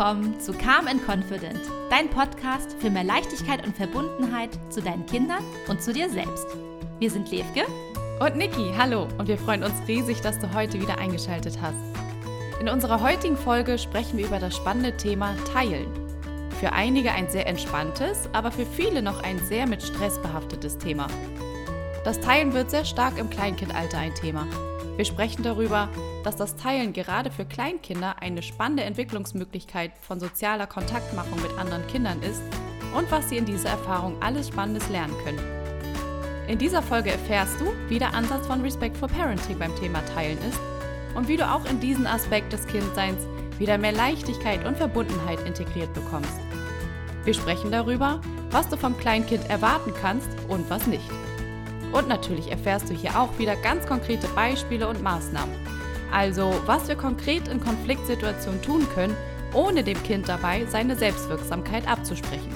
willkommen zu Calm and Confident, dein Podcast für mehr Leichtigkeit und Verbundenheit zu deinen Kindern und zu dir selbst. Wir sind Levke und Niki. Hallo und wir freuen uns riesig, dass du heute wieder eingeschaltet hast. In unserer heutigen Folge sprechen wir über das spannende Thema Teilen. Für einige ein sehr entspanntes, aber für viele noch ein sehr mit Stress behaftetes Thema. Das Teilen wird sehr stark im Kleinkindalter ein Thema. Wir sprechen darüber, dass das Teilen gerade für Kleinkinder eine spannende Entwicklungsmöglichkeit von sozialer Kontaktmachung mit anderen Kindern ist und was sie in dieser Erfahrung alles Spannendes lernen können. In dieser Folge erfährst du, wie der Ansatz von Respectful Parenting beim Thema Teilen ist und wie du auch in diesen Aspekt des Kindseins wieder mehr Leichtigkeit und Verbundenheit integriert bekommst. Wir sprechen darüber, was du vom Kleinkind erwarten kannst und was nicht. Und natürlich erfährst du hier auch wieder ganz konkrete Beispiele und Maßnahmen. Also, was wir konkret in Konfliktsituationen tun können, ohne dem Kind dabei seine Selbstwirksamkeit abzusprechen.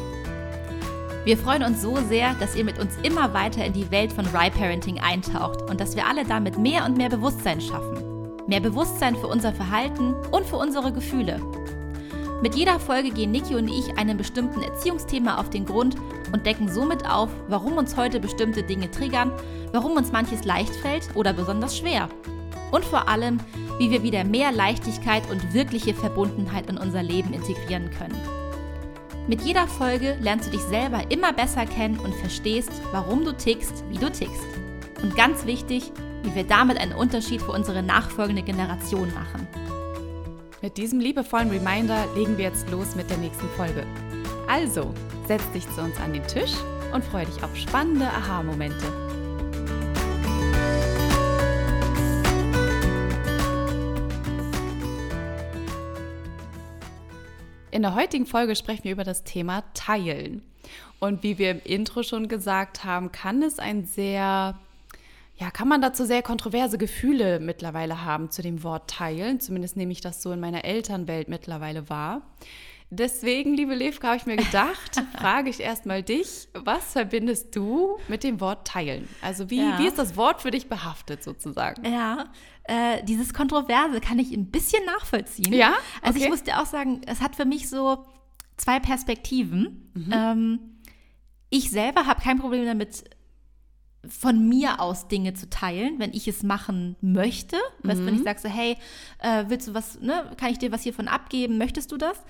Wir freuen uns so sehr, dass ihr mit uns immer weiter in die Welt von Rye-Parenting eintaucht und dass wir alle damit mehr und mehr Bewusstsein schaffen. Mehr Bewusstsein für unser Verhalten und für unsere Gefühle. Mit jeder Folge gehen Niki und ich einem bestimmten Erziehungsthema auf den Grund und decken somit auf, warum uns heute bestimmte Dinge triggern, warum uns manches leicht fällt oder besonders schwer. Und vor allem, wie wir wieder mehr Leichtigkeit und wirkliche Verbundenheit in unser Leben integrieren können. Mit jeder Folge lernst du dich selber immer besser kennen und verstehst, warum du tickst, wie du tickst. Und ganz wichtig, wie wir damit einen Unterschied für unsere nachfolgende Generation machen. Mit diesem liebevollen Reminder legen wir jetzt los mit der nächsten Folge. Also, setz dich zu uns an den Tisch und freue dich auf spannende Aha-Momente. In der heutigen Folge sprechen wir über das Thema Teilen. Und wie wir im Intro schon gesagt haben, kann es ein sehr ja, kann man dazu sehr kontroverse Gefühle mittlerweile haben zu dem Wort teilen. Zumindest nehme ich das so in meiner Elternwelt mittlerweile wahr. Deswegen, liebe Levka, habe ich mir gedacht, frage ich erstmal dich, was verbindest du mit dem Wort teilen? Also wie, ja. wie ist das Wort für dich behaftet sozusagen? Ja, äh, dieses Kontroverse kann ich ein bisschen nachvollziehen. Ja? Okay. Also ich muss dir auch sagen, es hat für mich so zwei Perspektiven. Mhm. Ähm, ich selber habe kein Problem damit, von mir aus Dinge zu teilen, wenn ich es machen möchte. Mhm. Weißt, wenn ich sage so, hey, äh, willst du was, ne, kann ich dir was hiervon abgeben, möchtest du das?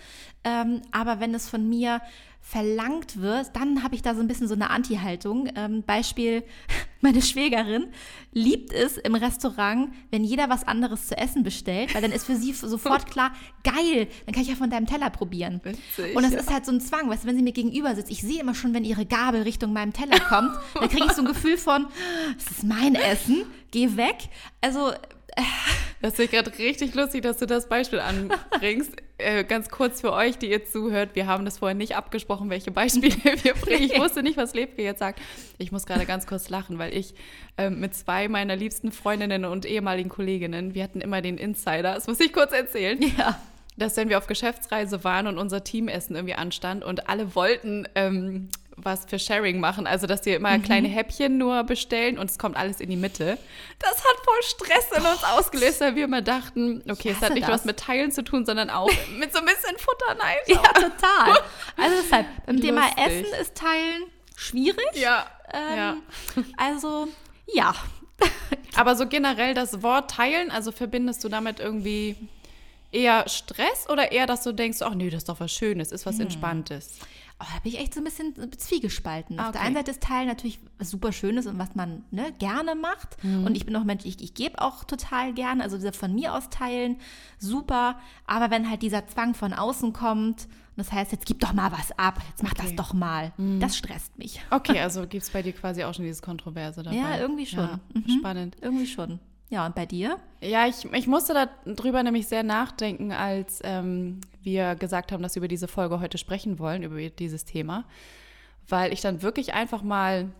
Ähm, aber wenn es von mir verlangt wird, dann habe ich da so ein bisschen so eine Anti-Haltung. Ähm, Beispiel, meine Schwägerin liebt es im Restaurant, wenn jeder was anderes zu essen bestellt, weil dann ist für sie sofort klar, geil, dann kann ich ja von deinem Teller probieren. Witzig, und das ja. ist halt so ein Zwang, weißt du, wenn sie mir gegenüber sitzt, ich sehe immer schon, wenn ihre Gabel Richtung meinem Teller kommt, dann kriege ich so ein Gefühl von, es ist mein Essen, geh weg. Also das ist gerade richtig lustig, dass du das Beispiel anbringst. äh, ganz kurz für euch, die ihr zuhört, wir haben das vorher nicht abgesprochen, welche Beispiele wir bringen. Ich wusste nicht, was Lebke jetzt sagt. Ich muss gerade ganz kurz lachen, weil ich äh, mit zwei meiner liebsten Freundinnen und ehemaligen Kolleginnen, wir hatten immer den Insider, das muss ich kurz erzählen. Ja dass wenn wir auf Geschäftsreise waren und unser Teamessen irgendwie anstand und alle wollten ähm, was für Sharing machen, also dass wir immer mhm. kleine Häppchen nur bestellen und es kommt alles in die Mitte. Das hat voll Stress in uns ausgelöst, weil wir immer dachten, okay, es hat nicht das. was mit Teilen zu tun, sondern auch mit so ein bisschen Futterneid. ja, total. Also deshalb, beim Lustig. Thema Essen ist Teilen schwierig. Ja. Ähm, ja. Also, ja. Aber so generell das Wort Teilen, also verbindest du damit irgendwie eher Stress oder eher, dass du denkst, ach nee, das ist doch was Schönes, ist was hm. Entspanntes? Oh, da bin ich echt so ein bisschen zwiegespalten. Okay. Auf der einen Seite ist Teilen natürlich was super Schönes und was man ne, gerne macht. Mhm. Und ich bin auch Mensch, ich, ich gebe auch total gerne. Also von mir aus teilen, super. Aber wenn halt dieser Zwang von außen kommt, das heißt, jetzt gib doch mal was ab, jetzt mach okay. das doch mal. Mhm. Das stresst mich. Okay, also gibt es bei dir quasi auch schon dieses Kontroverse dabei. Ja, irgendwie schon. Ja, mhm. Spannend. Irgendwie schon. Ja, und bei dir? Ja, ich, ich musste darüber nämlich sehr nachdenken, als ähm, wir gesagt haben, dass wir über diese Folge heute sprechen wollen, über dieses Thema. Weil ich dann wirklich einfach mal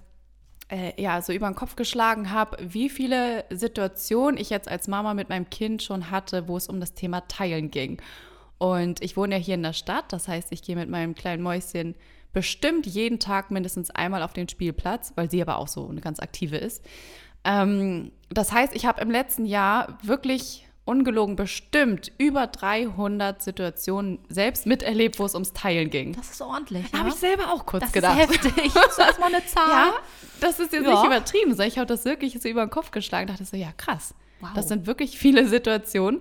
äh, ja, so über den Kopf geschlagen habe, wie viele Situationen ich jetzt als Mama mit meinem Kind schon hatte, wo es um das Thema Teilen ging. Und ich wohne ja hier in der Stadt, das heißt, ich gehe mit meinem kleinen Mäuschen bestimmt jeden Tag mindestens einmal auf den Spielplatz, weil sie aber auch so eine ganz aktive ist. Ähm, das heißt, ich habe im letzten Jahr wirklich ungelogen bestimmt über 300 Situationen selbst miterlebt, wo es ums Teilen ging. Das ist ordentlich. Da habe ich selber auch kurz das gedacht. ist heftig. Das ist erstmal eine Zahl. Ja, das ist jetzt Ja. nicht übertrieben, sondern ich habe das wirklich so über den Kopf geschlagen. dachte so, ja, krass. Wow. Das sind wirklich viele Situationen.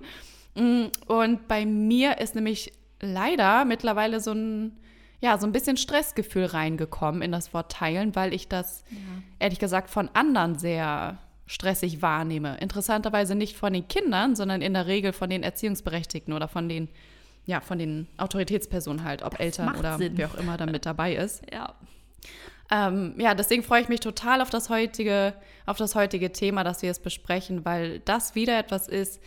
Mm, Und bei mir ist nämlich leider mittlerweile so ein, ja, so ein bisschen Stressgefühl reingekommen in das Wort teilen, weil ich das ehrlich gesagt von anderen sehr stressig wahrnehme. Interessanterweise nicht von den Kindern, sondern in der Regel von den Erziehungsberechtigten oder von den, ja, von den Autoritätspersonen halt, ob Eltern macht oder Sinn. wer auch immer da mit dabei ist. Ja. Ähm, ja, deswegen freue ich mich total auf das heutige, auf das heutige Thema, dass wir es besprechen, weil das wieder etwas ist,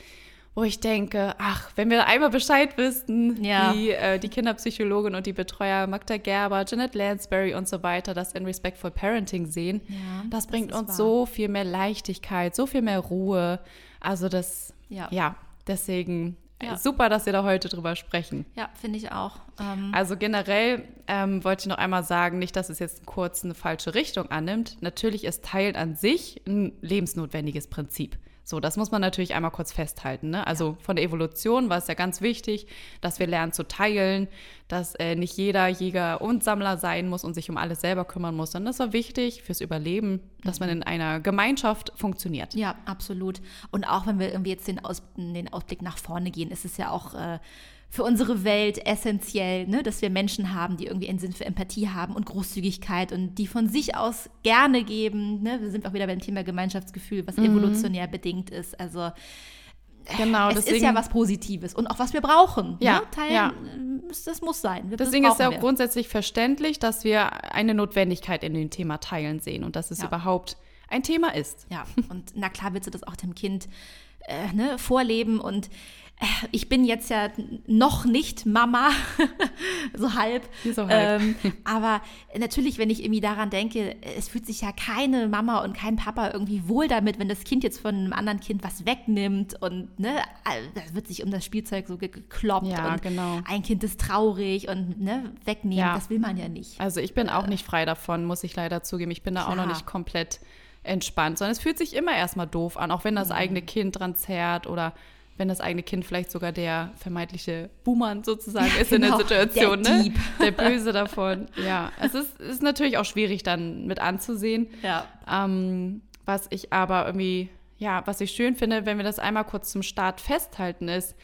wo ich denke, ach, wenn wir einmal Bescheid wüssten, Ja. wie äh, die Kinderpsychologin und die Betreuer Magda Gerber, Janet Lansbury und so weiter das in Respectful Parenting sehen, Ja, das das bringt ist uns wahr. so viel mehr Leichtigkeit, so viel mehr Ruhe. Also das, Ja. ja, deswegen äh, Ja. super, dass wir da heute drüber sprechen. Ja, finde ich auch. Ähm, Also generell ähm, wollte ich noch einmal sagen, nicht, dass es jetzt kurz eine falsche Richtung annimmt. Natürlich ist Teilen an sich ein lebensnotwendiges Prinzip. So, das muss man natürlich einmal kurz festhalten. Ne? Also von der Evolution war es ja ganz wichtig, dass wir lernen zu teilen, dass äh, nicht jeder Jäger und Sammler sein muss und sich um alles selber kümmern muss, sondern das war wichtig fürs Überleben, dass man in einer Gemeinschaft funktioniert. Ja, absolut. Und auch wenn wir irgendwie jetzt den, Aus, den Ausblick nach vorne gehen, ist es ja auch äh, für unsere Welt essentiell, ne, dass wir Menschen haben, die irgendwie einen Sinn für Empathie haben und Großzügigkeit und die von sich aus gerne geben. Ne? Wir sind auch wieder beim Thema Gemeinschaftsgefühl, was evolutionär bedingt ist. Also Genau, es deswegen, ist ja was Positives und auch was wir brauchen. Ja, ne? Teilen, ja. äh, muss- das muss sein. Wir- das Deswegen ist ja auch wir. grundsätzlich verständlich, dass wir eine Notwendigkeit in dem Thema Teilen sehen und dass es Ja. überhaupt ein Thema ist. Ja, und na klar willst du das auch dem Kind äh, ne, vorleben. Und ich bin jetzt ja noch nicht Mama, so halb. So halb. Ähm, aber natürlich, wenn ich irgendwie daran denke, es fühlt sich ja keine Mama und kein Papa irgendwie wohl damit, wenn das Kind jetzt von einem anderen Kind was wegnimmt und ne, da wird sich um das Spielzeug so ge- gekloppt Ja, und genau. ein Kind ist traurig und ne, wegnehmen, Ja. das will man ja nicht. Also ich bin auch nicht frei davon, muss ich leider zugeben. Ich bin da auch noch Klar. nicht komplett entspannt, sondern es fühlt sich immer erstmal doof an, auch wenn Mhm. das eigene Kind dran zerrt oder wenn das eigene Kind vielleicht sogar der vermeintliche Buhmann sozusagen ist in genau, der Situation, der ne? Dieb. Der Böse davon. Ja, es ist, ist natürlich auch schwierig dann mit anzusehen. Ja. Ähm, was ich aber irgendwie, ja, was ich schön finde, wenn wir das einmal kurz zum Start festhalten, ist,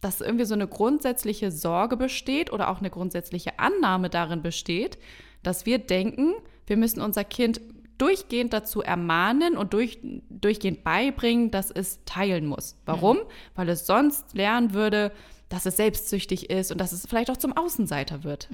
dass irgendwie so eine grundsätzliche Sorge besteht oder auch eine grundsätzliche Annahme darin besteht, dass wir denken, wir müssen unser Kind durchgehend dazu ermahnen und durch, durchgehend beibringen, dass es teilen muss. Warum? Weil es sonst lernen würde, dass es selbstsüchtig ist und dass es vielleicht auch zum Außenseiter wird.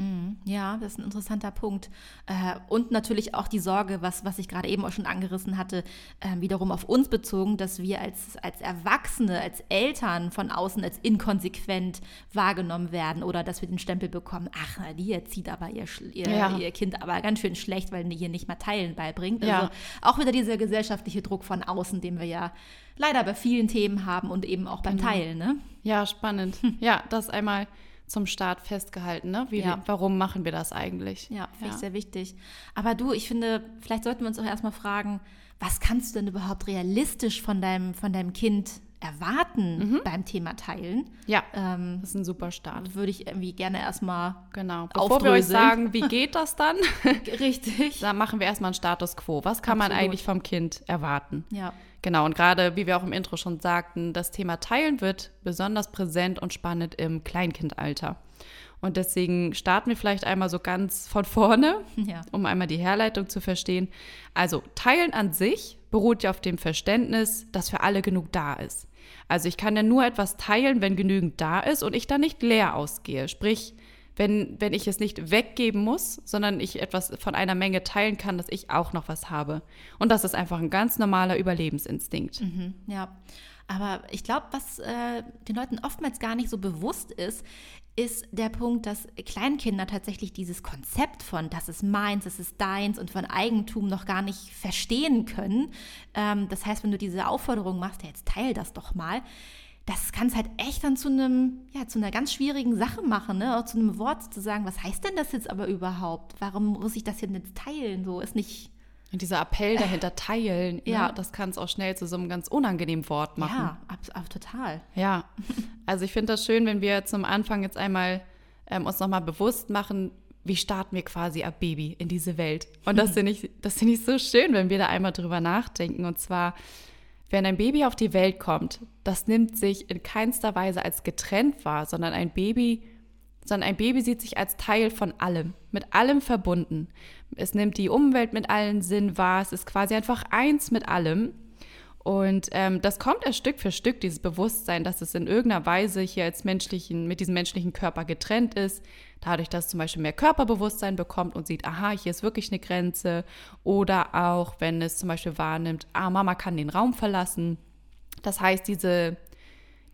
Ja, das ist ein interessanter Punkt. Äh, und natürlich auch die Sorge, was, was ich gerade eben auch schon angerissen hatte, äh, wiederum auf uns bezogen, dass wir als, als Erwachsene, als Eltern von außen als inkonsequent wahrgenommen werden oder dass wir den Stempel bekommen, ach, na, die erzieht aber ihr, ihr, Ja. ihr Kind aber ganz schön schlecht, weil die hier nicht mal Teilen beibringt. Also Ja. auch wieder dieser gesellschaftliche Druck von außen, den wir ja leider bei vielen Themen haben und eben auch beim Teilen. Ne? Ja, spannend. Ja, das einmal zum Start festgehalten. Ne? Wie, Ja. Warum machen wir das eigentlich? Ja, finde ich sehr wichtig. Aber du, ich finde, vielleicht sollten wir uns auch erstmal fragen, was kannst du denn überhaupt realistisch von deinem, von deinem Kind erwarten beim Thema Teilen? Ja, Ähm, das ist ein super Start. würde ich irgendwie gerne erstmal Genau. Bevor wir euch aufdröseln. sagen, wie geht das dann, richtig. dann machen wir erstmal einen Status quo. Was kann man Absolut. eigentlich vom Kind erwarten? Ja, Genau, und gerade, wie wir auch im Intro schon sagten, das Thema Teilen wird besonders präsent und spannend im Kleinkindalter. Und deswegen starten wir vielleicht einmal so ganz von vorne, Ja. um einmal die Herleitung zu verstehen. Also, Teilen an sich beruht ja auf dem Verständnis, dass für alle genug da ist. Also, ich kann ja nur etwas teilen, wenn genügend da ist und ich dann nicht leer ausgehe. Sprich, wenn, wenn ich es nicht weggeben muss, sondern ich etwas von einer Menge teilen kann, dass ich auch noch was habe. Und das ist einfach ein ganz normaler Überlebensinstinkt. Mhm, ja. Aber ich glaube, was äh, den Leuten oftmals gar nicht so bewusst ist, ist der Punkt, dass Kleinkinder tatsächlich dieses Konzept von das ist meins, das ist deins und von Eigentum noch gar nicht verstehen können. Ähm, das heißt, wenn du diese Aufforderung machst, ja, jetzt teil das doch mal, das kann es halt echt dann zu einem, ja, zu einer ganz schwierigen Sache machen, ne? Auch zu einem Wort zu sagen, was heißt denn das jetzt aber überhaupt? Warum muss ich das denn jetzt teilen? So ist nicht, Und dieser Appell dahinter teilen, Ja. ne, das kann es auch schnell zu so einem ganz unangenehmen Wort machen. Ja, ab, ab, total. Ja, also ich finde das schön, wenn wir zum Anfang jetzt einmal ähm, uns nochmal bewusst machen, wie starten wir quasi ab Baby in diese Welt. Und das finde ich, das finde ich so schön, wenn wir da einmal drüber nachdenken. Und zwar, wenn ein Baby auf die Welt kommt, das nimmt sich in keinster Weise als getrennt wahr, sondern ein Baby, sondern ein Baby sieht sich als Teil von allem, mit allem verbunden. Es nimmt die Umwelt mit allen Sinn wahr, es ist quasi einfach eins mit allem. Und ähm, das kommt erst Stück für Stück, dieses Bewusstsein, dass es in irgendeiner Weise hier als menschlichen, mit diesem menschlichen Körper getrennt ist. Dadurch, dass es zum Beispiel mehr Körperbewusstsein bekommt und sieht, aha, hier ist wirklich eine Grenze. Oder auch, wenn es zum Beispiel wahrnimmt, ah, Mama kann den Raum verlassen. Das heißt, diese,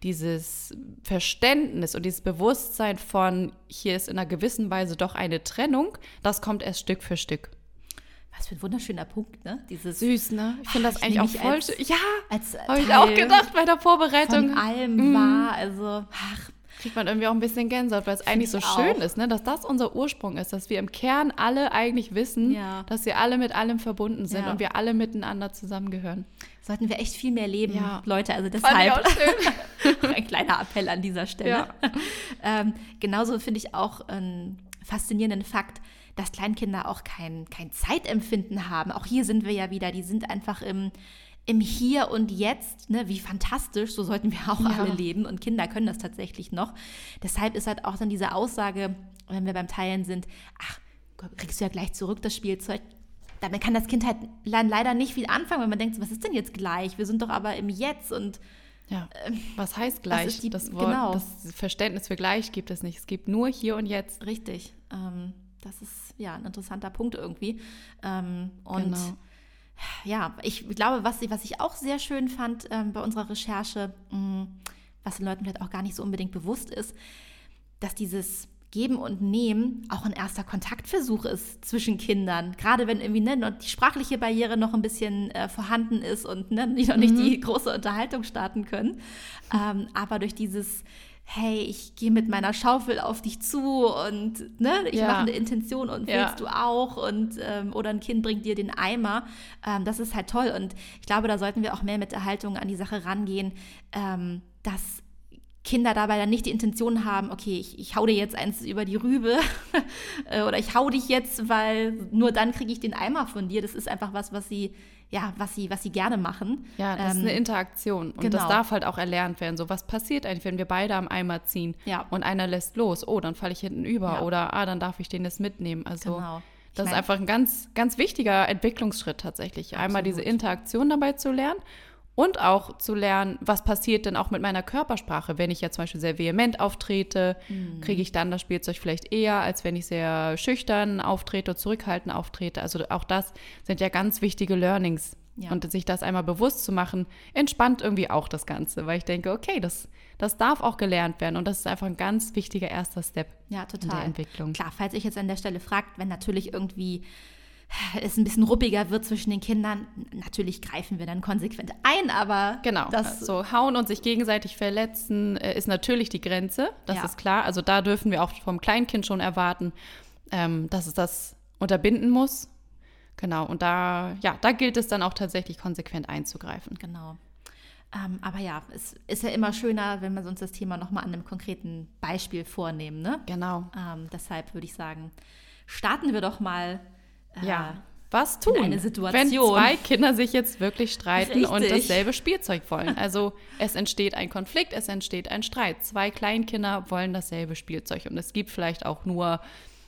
dieses Verständnis und dieses Bewusstsein von, hier ist in einer gewissen Weise doch eine Trennung, das kommt erst Stück für Stück. Was für ein wunderschöner Punkt, ne? Dieses Süß, ne? Ich finde Ach, das ich eigentlich auch voll als- schön. Ja, habe ich auch gedacht bei der Vorbereitung. von allem war. Also, ach, Kriegt man irgendwie auch ein bisschen Gänsehaut, weil es eigentlich so schön auch. ist, ne? dass das unser Ursprung ist, dass wir im Kern alle eigentlich wissen, Ja. dass wir alle mit allem verbunden sind Ja. und wir alle miteinander zusammengehören. sollten wir echt viel mehr leben, Ja. Leute. Also Fand ich deshalb auch schön. ein kleiner Appell an dieser Stelle. Ähm, genauso finde ich auch einen faszinierenden Fakt, dass Kleinkinder auch kein, kein Zeitempfinden haben. Auch hier sind wir ja wieder, die sind einfach im, im Hier und Jetzt. Ne? Wie fantastisch, so sollten wir auch Ja. alle leben. Und Kinder können das tatsächlich noch. Deshalb ist halt auch dann diese Aussage, wenn wir beim Teilen sind, ach, kriegst du ja gleich zurück das Spielzeug. Damit kann das Kind halt le- leider nicht viel anfangen, wenn man denkt, was ist denn jetzt gleich? Wir sind doch aber im Jetzt und Ja. Was heißt gleich? Ähm, ist die- das Wort, genau. das Verständnis für gleich gibt es nicht. Es gibt nur hier und jetzt. Richtig. Ähm, das ist ja ein interessanter Punkt irgendwie. Ähm, und Genau. Ja, ich glaube, was, ich- was ich auch sehr schön fand ähm, bei unserer Recherche, mh, was den Leuten vielleicht auch gar nicht so unbedingt bewusst ist, dass dieses Geben und Nehmen auch ein erster Kontaktversuch ist zwischen Kindern. Gerade wenn irgendwie ne, die sprachliche Barriere noch ein bisschen äh, vorhanden ist und ne, die noch nicht die große Unterhaltung starten können. Ähm, aber durch dieses Hey, ich gehe mit meiner Schaufel auf dich zu und ne, ich Ja. mache eine Intention und Ja. willst du auch und ähm, oder ein Kind bringt dir den Eimer. Ähm, das ist halt toll und ich glaube, da sollten wir auch mehr mit der Haltung an die Sache rangehen, ähm, dass Kinder dabei dann nicht die Intention haben, okay, ich, ich hau dir jetzt eins über die Rübe äh, oder ich hau dich jetzt, weil nur dann kriege ich den Eimer von dir. Das ist einfach was, was sie, ja, was sie, was sie gerne machen. Ja, das ist Ähm, eine Interaktion. Und das genau. darf halt auch erlernt werden. So, was passiert eigentlich, wenn wir beide am Eimer ziehen Ja. und einer lässt los? Oh, dann falle ich hinten über. Ja. Oder, ah, dann darf ich den jetzt mitnehmen. Also, Genau. Ich das ist mein- einfach ein ganz, ganz wichtiger Entwicklungsschritt tatsächlich. Einmal diese Absolut. Interaktion dabei zu lernen und auch zu lernen, was passiert denn auch mit meiner Körpersprache. Wenn ich ja zum Beispiel sehr vehement auftrete, Mhm. kriege ich dann das Spielzeug vielleicht eher, als wenn ich sehr schüchtern auftrete, zurückhaltend auftrete. Also auch das sind ja ganz wichtige Learnings. Ja. Und sich das einmal bewusst zu machen, entspannt irgendwie auch das Ganze, weil ich denke, okay, das, das darf auch gelernt werden und das ist einfach ein ganz wichtiger erster Step Ja, in total. der Entwicklung. Klar, falls ich jetzt an der Stelle fragt, wenn natürlich irgendwie es ein bisschen ruppiger wird zwischen den Kindern, natürlich greifen wir dann konsequent ein, aber Genau, das so hauen und sich gegenseitig verletzen äh, ist natürlich die Grenze, das Ja. ist klar. Also da dürfen wir auch vom Kleinkind schon erwarten, ähm, dass es das unterbinden muss. Genau, und da, ja, da gilt es dann auch tatsächlich konsequent einzugreifen. Genau. Ähm, aber ja, es ist ja immer schöner, wenn wir uns das Thema nochmal an einem konkreten Beispiel vornehmen. Ne? Genau. Ähm, deshalb würde ich sagen, starten wir doch mal. Äh, Ja. Was tun, eine wenn Situation. zwei Kinder sich jetzt wirklich streiten und Richtig. dasselbe Spielzeug wollen? Also es entsteht ein Konflikt, es entsteht ein Streit. Zwei Kleinkinder wollen dasselbe Spielzeug und es gibt vielleicht auch nur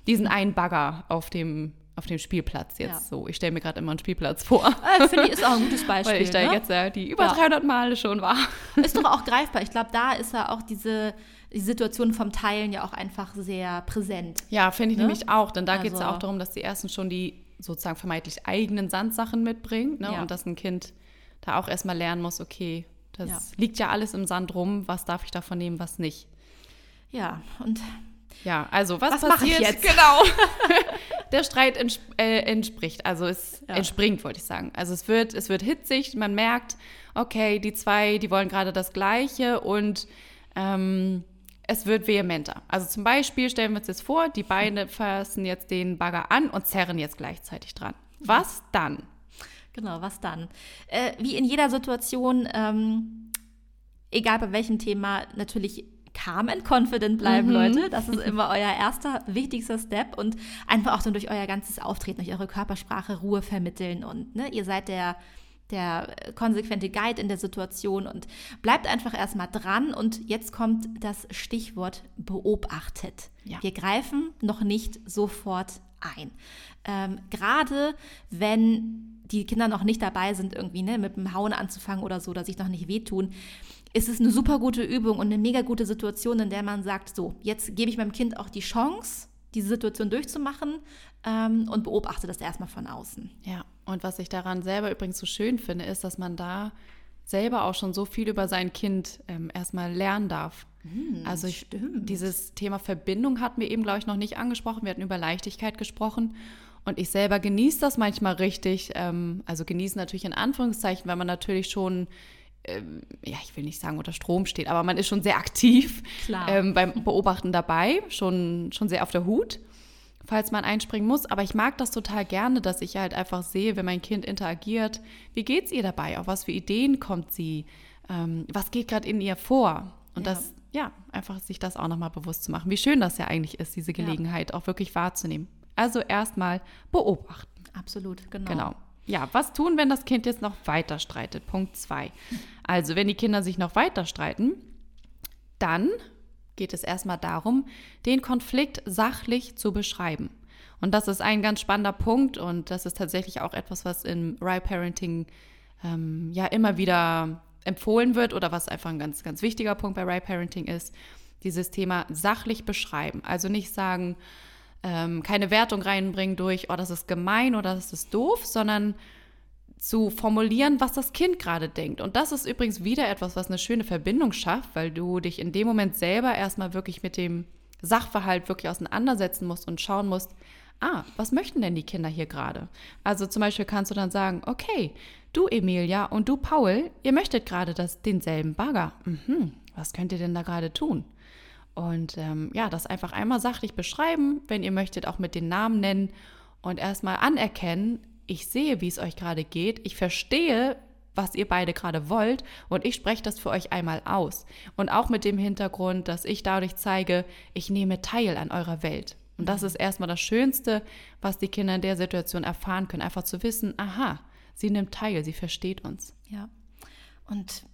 diesen einen Bagger auf dem, auf dem Spielplatz jetzt Ja. so. Ich stelle mir gerade immer einen Spielplatz vor, Äh, Finde ich, ist auch ein gutes Beispiel. weil ich da ne? jetzt ja die über Ja. 300 Male schon war. Ist doch auch greifbar. Ich glaube, da ist ja auch diese die Situation vom Teilen ja auch einfach sehr präsent. Ja, finde ich Ne? nämlich auch, denn da geht es ja Also- auch darum, dass die ersten schon die sozusagen vermeintlich eigenen Sandsachen mitbringen ne? Ja. und dass ein Kind da auch erstmal lernen muss, okay, das Ja. liegt ja alles im Sand rum, was darf ich davon nehmen, was nicht. Ja, und Ja, also was, Was mache ich passiert? jetzt? Genau. Der Streit ents äh, entspricht, also es Ja. entspringt, wollte ich sagen. Also es wird, es wird hitzig, man merkt, okay, die zwei, die wollen gerade das Gleiche und ähm, es wird vehementer. Also zum Beispiel stellen wir uns jetzt vor, die beiden fassen jetzt den Bagger an und zerren jetzt gleichzeitig dran. Was dann? Genau, was dann? Äh, wie in jeder Situation, ähm, egal bei welchem Thema, natürlich calm and confident bleiben, mhm. Leute. Das ist immer euer erster, wichtigster Step und einfach auch dann durch euer ganzes Auftreten, durch eure Körpersprache Ruhe vermitteln und ne, ihr seid der der konsequente Guide in der Situation und bleibt einfach erstmal dran. Und jetzt kommt das Stichwort beobachtet. Ja. Wir greifen noch nicht sofort ein. Ähm, Gerade wenn die Kinder noch nicht dabei sind, irgendwie ne, mit dem Hauen anzufangen oder so, oder sich noch nicht wehtun, ist es eine super gute Übung und eine mega gute Situation, in der man sagt, so, jetzt gebe ich meinem Kind auch die Chance, diese Situation durchzumachen ähm, und beobachte das erstmal von außen. Ja, und was ich daran selber übrigens so schön finde, ist, dass man da selber auch schon so viel über sein Kind ähm, erstmal lernen darf. Hm, also ich, dieses Thema Verbindung hatten wir eben, glaube ich, noch nicht angesprochen. Wir hatten über Leichtigkeit gesprochen. Und ich selber genieße das manchmal richtig. Ähm, also genießen natürlich in Anführungszeichen, weil man natürlich schon ähm, ja, ich will nicht sagen unter Strom steht, aber man ist schon sehr aktiv ähm, beim Beobachten dabei, schon, schon sehr auf der Hut, falls man einspringen muss. Aber ich mag das total gerne, dass ich halt einfach sehe, wenn mein Kind interagiert, wie geht es ihr dabei, auf was für Ideen kommt sie, ähm, was geht gerade in ihr vor. Und ja. das, ja, einfach sich das auch nochmal bewusst zu machen, wie schön das ja eigentlich ist, diese Gelegenheit ja. auch wirklich wahrzunehmen. Also erstmal beobachten. Absolut, genau. Genau. Ja, was tun, wenn das Kind jetzt noch weiter streitet? Punkt 2. Also, wenn die Kinder sich noch weiter streiten, dann geht es erstmal darum, den Konflikt sachlich zu beschreiben. Und das ist ein ganz spannender Punkt und das ist tatsächlich auch etwas, was im Right Parenting ähm, ja immer wieder empfohlen wird oder was einfach ein ganz, ganz wichtiger Punkt bei Right Parenting ist, dieses Thema sachlich beschreiben. Also nicht sagen, ähm, keine Wertung reinbringen durch, oh, das ist gemein oder das ist doof, sondern zu formulieren, was das Kind gerade denkt. Und das ist übrigens wieder etwas, was eine schöne Verbindung schafft, weil du dich in dem Moment selber erstmal wirklich mit dem Sachverhalt wirklich auseinandersetzen musst und schauen musst, ah, was möchten denn die Kinder hier gerade? Also zum Beispiel kannst du dann sagen, okay, du Emilia und du Paul, ihr möchtet gerade denselben Bagger. Mhm, was könnt ihr denn da gerade tun? Und ähm, ja, das einfach einmal sachlich beschreiben, wenn ihr möchtet, auch mit den Namen nennen und erstmal anerkennen, ich sehe, wie es euch gerade geht, ich verstehe, was ihr beide gerade wollt und ich spreche das für euch einmal aus. Und auch mit dem Hintergrund, dass ich dadurch zeige, ich nehme teil an eurer Welt. Und das mhm. ist erstmal das Schönste, was die Kinder in der Situation erfahren können. Einfach zu wissen, aha, sie nimmt teil, sie versteht uns. Ja. Und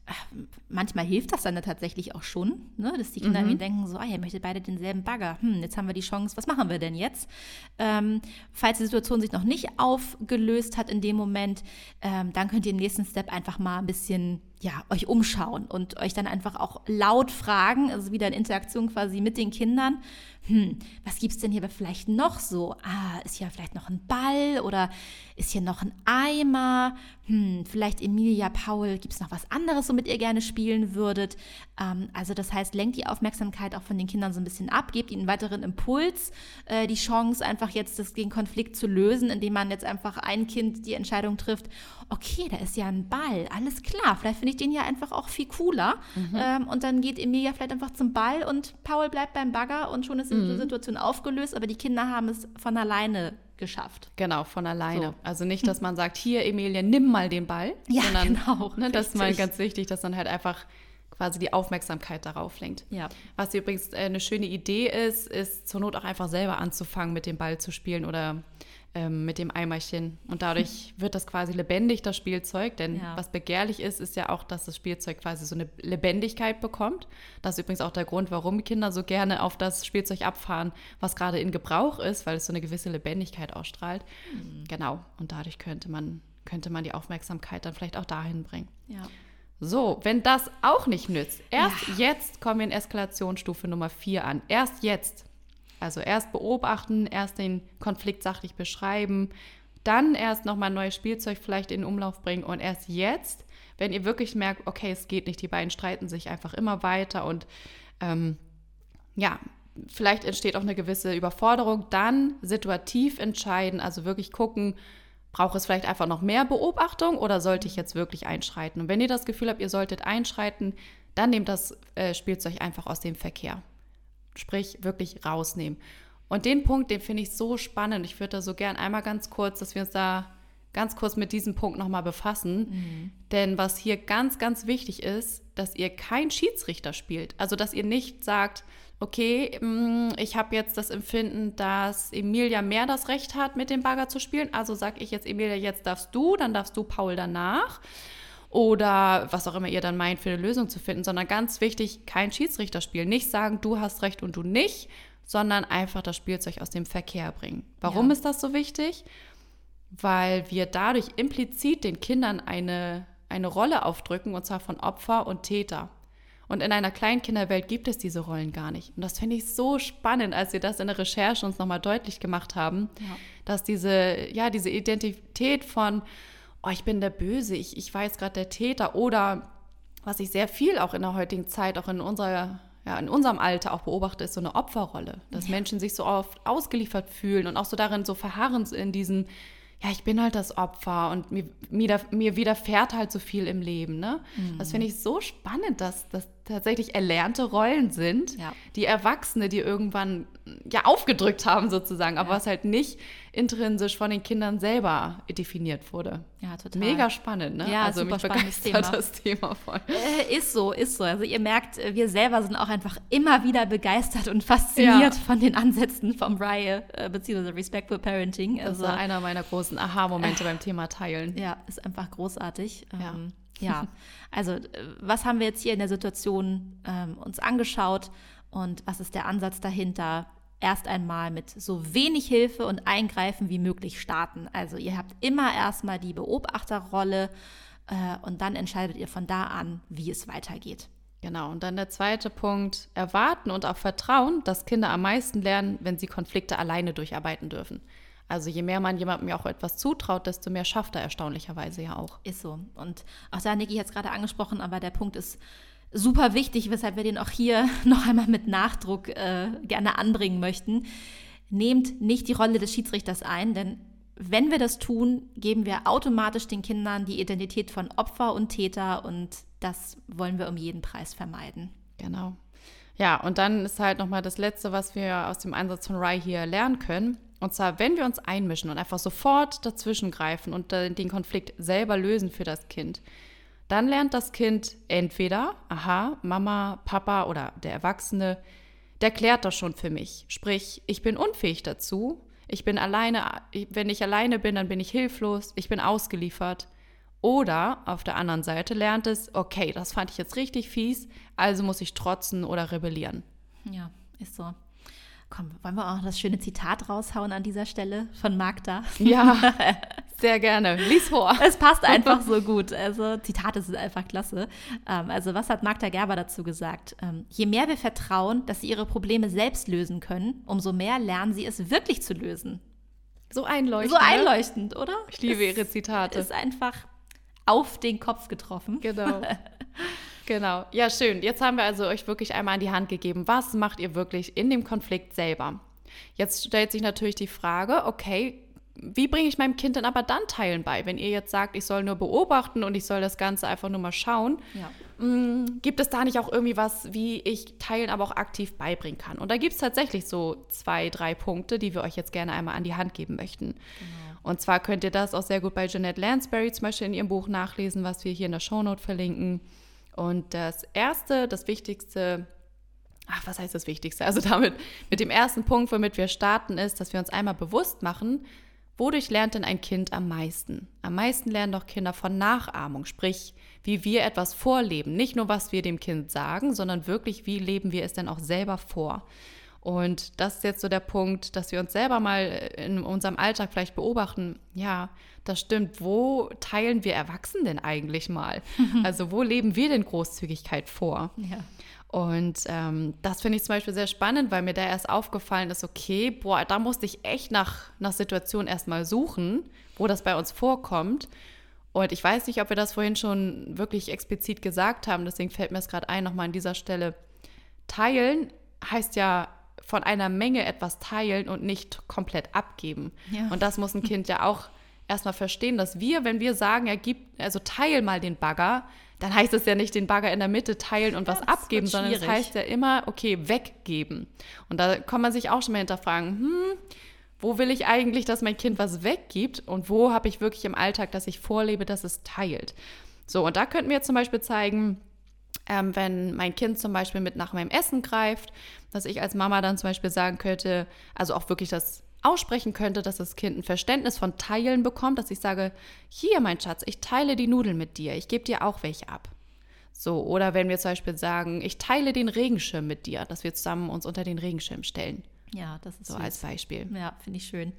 manchmal hilft das dann tatsächlich auch schon, ne? dass die Kinder mhm. irgendwie denken, so, ah, ihr möchtet beide denselben Bagger. Hm, jetzt haben wir die Chance, was machen wir denn jetzt? Ähm, falls die Situation sich noch nicht aufgelöst hat in dem Moment, ähm, dann könnt ihr im nächsten Step einfach mal ein bisschen ja, euch umschauen und euch dann einfach auch laut fragen, also wieder in Interaktion quasi mit den Kindern, hm, was gibt es denn hier vielleicht noch so? Ah, ist hier vielleicht noch ein Ball oder ist hier noch ein Eimer? Hm, vielleicht Emilia, Paul, gibt es noch was anderes, womit ihr gerne spielen würdet? Ähm, also das heißt, lenkt die Aufmerksamkeit auch von den Kindern so ein bisschen ab, gebt ihnen einen weiteren Impuls, äh, die Chance einfach jetzt das, den Konflikt zu lösen, indem man jetzt einfach ein Kind die Entscheidung trifft, okay, da ist ja ein Ball, alles klar, vielleicht finde ich den ja einfach auch viel cooler. Mhm. Ähm, und dann geht Emilia vielleicht einfach zum Ball und Paul bleibt beim Bagger und schon ist mhm. die Situation aufgelöst, aber die Kinder haben es von alleine geschafft. Genau, von alleine. So. Also nicht, dass man sagt, hier Emilia, nimm mal den Ball, ja, sondern genau, ne, das ist mal ganz wichtig, dass dann halt einfach quasi die Aufmerksamkeit darauf lenkt. Ja. Was übrigens äh, eine schöne Idee ist, ist zur Not auch einfach selber anzufangen, mit dem Ball zu spielen oder ähm, mit dem Eimerchen. Und dadurch wird das quasi lebendig, das Spielzeug. Denn ja. was begehrlich ist, ist ja auch, dass das Spielzeug quasi so eine Lebendigkeit bekommt. Das ist übrigens auch der Grund, warum Kinder so gerne auf das Spielzeug abfahren, was gerade in Gebrauch ist, weil es so eine gewisse Lebendigkeit ausstrahlt. Mhm. Genau. Und dadurch könnte man, könnte man die Aufmerksamkeit dann vielleicht auch dahin bringen. Ja. So, wenn das auch nicht nützt, erst ja. jetzt kommen wir in Eskalationsstufe Nummer 4 an. Erst jetzt also erst beobachten, erst den Konflikt sachlich beschreiben, dann erst nochmal neues Spielzeug vielleicht in Umlauf bringen und erst jetzt, wenn ihr wirklich merkt, okay, es geht nicht, die beiden streiten sich einfach immer weiter und ähm, ja, vielleicht entsteht auch eine gewisse Überforderung, dann situativ entscheiden, also wirklich gucken, braucht es vielleicht einfach noch mehr Beobachtung oder sollte ich jetzt wirklich einschreiten? Und wenn ihr das Gefühl habt, ihr solltet einschreiten, dann nehmt das äh, Spielzeug einfach aus dem Verkehr. Sprich, wirklich rausnehmen. Und den Punkt, den finde ich so spannend. Ich würde da so gern einmal ganz kurz, dass wir uns da ganz kurz mit diesem Punkt nochmal befassen. Mhm. Denn was hier ganz, ganz wichtig ist, dass ihr kein Schiedsrichter spielt. Also, dass ihr nicht sagt, okay, mm, ich habe jetzt das Empfinden, dass Emilia mehr das Recht hat, mit dem Bagger zu spielen. Also sage ich jetzt, Emilia, jetzt darfst du, dann darfst du Paul danach. Oder was auch immer ihr dann meint, für eine Lösung zu finden, sondern ganz wichtig, kein Schiedsrichterspiel. Nicht sagen, du hast Recht und du nicht, sondern einfach das Spielzeug aus dem Verkehr bringen. Warum ja. ist das so wichtig? Weil wir dadurch implizit den Kindern eine, eine Rolle aufdrücken, und zwar von Opfer und Täter. Und in einer Kleinkinderwelt gibt es diese Rollen gar nicht. Und das finde ich so spannend, als wir das in der Recherche uns nochmal deutlich gemacht haben, ja. dass diese, ja, diese Identität von, oh, ich bin der Böse, ich, ich war jetzt gerade der Täter oder was ich sehr viel auch in der heutigen Zeit, auch in unserer ja, in unserem Alter auch beobachte, ist so eine Opferrolle, dass ja. Menschen sich so oft ausgeliefert fühlen und auch so darin so verharren in diesen ja, ich bin halt das Opfer und mir, mir, mir widerfährt halt so viel im Leben. Ne? Mhm. Das finde ich so spannend, dass das tatsächlich erlernte Rollen sind, ja. die Erwachsene, die irgendwann ja aufgedrückt haben sozusagen, aber ja. was halt nicht intrinsisch von den Kindern selber definiert wurde. Ja, total. Mega spannend, ne? Ja, also super spannendes Thema. das Thema voll. Äh, ist so, ist so. Also ihr merkt, äh, wir selber sind auch einfach immer wieder begeistert und fasziniert ja. von den Ansätzen vom Rye, äh, beziehungsweise Respectful Parenting. Also, das war einer meiner großen Aha-Momente äh, beim Thema Teilen. Ja, ist einfach großartig. Ähm, ja, also äh, was haben wir jetzt hier in der Situation ähm, uns angeschaut und was ist der Ansatz dahinter? erst einmal mit so wenig Hilfe und Eingreifen wie möglich starten. Also ihr habt immer erstmal die Beobachterrolle äh, und dann entscheidet ihr von da an, wie es weitergeht. Genau, und dann der zweite Punkt, erwarten und auch vertrauen, dass Kinder am meisten lernen, wenn sie Konflikte alleine durcharbeiten dürfen. Also je mehr man jemandem ja auch etwas zutraut, desto mehr schafft er erstaunlicherweise ja auch. Ist so. Und auch da, Niki hat es gerade angesprochen, aber der Punkt ist, super wichtig, weshalb wir den auch hier noch einmal mit Nachdruck äh, gerne anbringen möchten. Nehmt nicht die Rolle des Schiedsrichters ein, denn wenn wir das tun, geben wir automatisch den Kindern die Identität von Opfer und Täter und das wollen wir um jeden Preis vermeiden. Genau. Ja, und dann ist halt nochmal das Letzte, was wir aus dem Einsatz von Rai hier lernen können. Und zwar, wenn wir uns einmischen und einfach sofort dazwischen greifen und den Konflikt selber lösen für das Kind, dann lernt das Kind entweder, aha, Mama, Papa oder der Erwachsene, der klärt das schon für mich. Sprich, ich bin unfähig dazu. Ich bin alleine, wenn ich alleine bin, dann bin ich hilflos, ich bin ausgeliefert. Oder auf der anderen Seite lernt es, okay, das fand ich jetzt richtig fies, also muss ich trotzen oder rebellieren. Ja, ist so. Komm, wollen wir auch das schöne Zitat raushauen an dieser Stelle von Magda? Ja, sehr gerne. Lies vor. Es passt einfach so gut. Also Zitate sind einfach klasse. Ähm, also was hat Magda Gerber dazu gesagt? Ähm, je mehr wir vertrauen, dass sie ihre Probleme selbst lösen können, umso mehr lernen sie es wirklich zu lösen. So einleuchtend. So ne? einleuchtend, oder? Ich liebe ihre Zitate. Ist einfach auf den Kopf getroffen. Genau. Genau. Ja, schön. Jetzt haben wir also euch wirklich einmal an die Hand gegeben. Was macht ihr wirklich in dem Konflikt selber? Jetzt stellt sich natürlich die Frage, okay, wie bringe ich meinem Kind denn aber dann Teilen bei? Wenn ihr jetzt sagt, ich soll nur beobachten und ich soll das Ganze einfach nur mal schauen, ja. mh, mm, gibt es da nicht auch irgendwie was, wie ich Teilen aber auch aktiv beibringen kann? Und da gibt es tatsächlich so zwei, drei Punkte, die wir euch jetzt gerne einmal an die Hand geben möchten. Genau. Und zwar könnt ihr das auch sehr gut bei Jeanette Lansbury zum Beispiel in ihrem Buch nachlesen, was wir hier in der Shownote verlinken. Und das Erste, das Wichtigste, ach, was heißt das Wichtigste? Also damit, mit dem ersten Punkt, womit wir starten, ist, dass wir uns einmal bewusst machen, wodurch lernt denn ein Kind am meisten? Am meisten lernen doch Kinder von Nachahmung, sprich, wie wir etwas vorleben. Nicht nur, was wir dem Kind sagen, sondern wirklich, wie leben wir es denn auch selber vor. Und das ist jetzt so der Punkt, dass wir uns selber mal in unserem Alltag vielleicht beobachten, ja, das stimmt, wo teilen wir Erwachsenen denn eigentlich mal? Also wo leben wir denn Großzügigkeit vor? Ja. Und ähm, das finde ich zum Beispiel sehr spannend, weil mir da erst aufgefallen ist, okay, boah, da musste ich echt nach, nach Situationen erstmal suchen, wo das bei uns vorkommt. Und ich weiß nicht, ob wir das vorhin schon wirklich explizit gesagt haben, deswegen fällt mir es gerade ein, nochmal an dieser Stelle. Teilen heißt ja von einer Menge etwas teilen und nicht komplett abgeben. Ja. Und das muss ein Kind ja auch erstmal verstehen, dass wir, wenn wir sagen, er gibt, also teil mal den Bagger, dann heißt es ja nicht den Bagger in der Mitte teilen und ja, was abgeben, sondern es heißt ja immer, okay, weggeben. Und da kann man sich auch schon mal hinterfragen, hm, wo will ich eigentlich, dass mein Kind was weggibt und wo habe ich wirklich im Alltag, dass ich vorlebe, dass es teilt. So, und da könnten wir zum Beispiel zeigen, ähm, wenn mein Kind zum Beispiel mit nach meinem Essen greift, dass ich als Mama dann zum Beispiel sagen könnte, also auch wirklich das aussprechen könnte, dass das Kind ein Verständnis von Teilen bekommt, dass ich sage, hier mein Schatz, ich teile die Nudeln mit dir, ich gebe dir auch welche ab. So, oder wenn wir zum Beispiel sagen, ich teile den Regenschirm mit dir, dass wir zusammen uns unter den Regenschirm stellen. Ja, das ist so süß. als Beispiel. Ja, finde ich schön.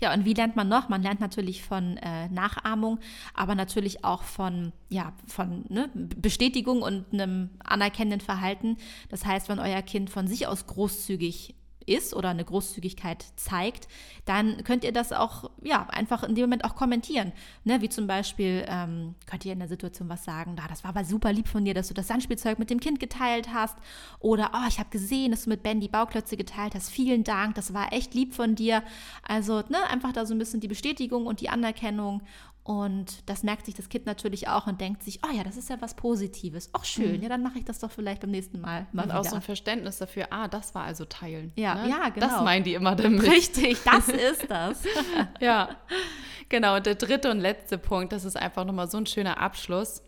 Ja, und wie lernt man noch? Man lernt natürlich von äh, Nachahmung, aber natürlich auch von, ja, von ne, Bestätigung und einem anerkennenden Verhalten. Das heißt, wenn euer Kind von sich aus großzügig ist oder eine Großzügigkeit zeigt, dann könnt ihr das auch, ja, einfach in dem Moment auch kommentieren. Ne? Wie zum Beispiel, ähm, könnt ihr in der Situation was sagen, da, das war aber super lieb von dir, dass du das Sandspielzeug mit dem Kind geteilt hast. Oder, oh, ich habe gesehen, dass du mit Ben die Bauklötze geteilt hast. Vielen Dank, das war echt lieb von dir. Also, ne, einfach da so ein bisschen die Bestätigung und die Anerkennung. Und das merkt sich das Kind natürlich auch und denkt sich, oh ja, das ist ja was Positives. Ach schön, mhm. ja, dann mache ich das doch vielleicht beim nächsten Mal mal Und wieder. auch so ein Verständnis dafür, ah, das war also Teilen. Ja, ne? ja, genau. Das meinen die immer damit. Richtig, das ist das. ja, genau. Und der dritte und letzte Punkt, das ist einfach nochmal so ein schöner Abschluss,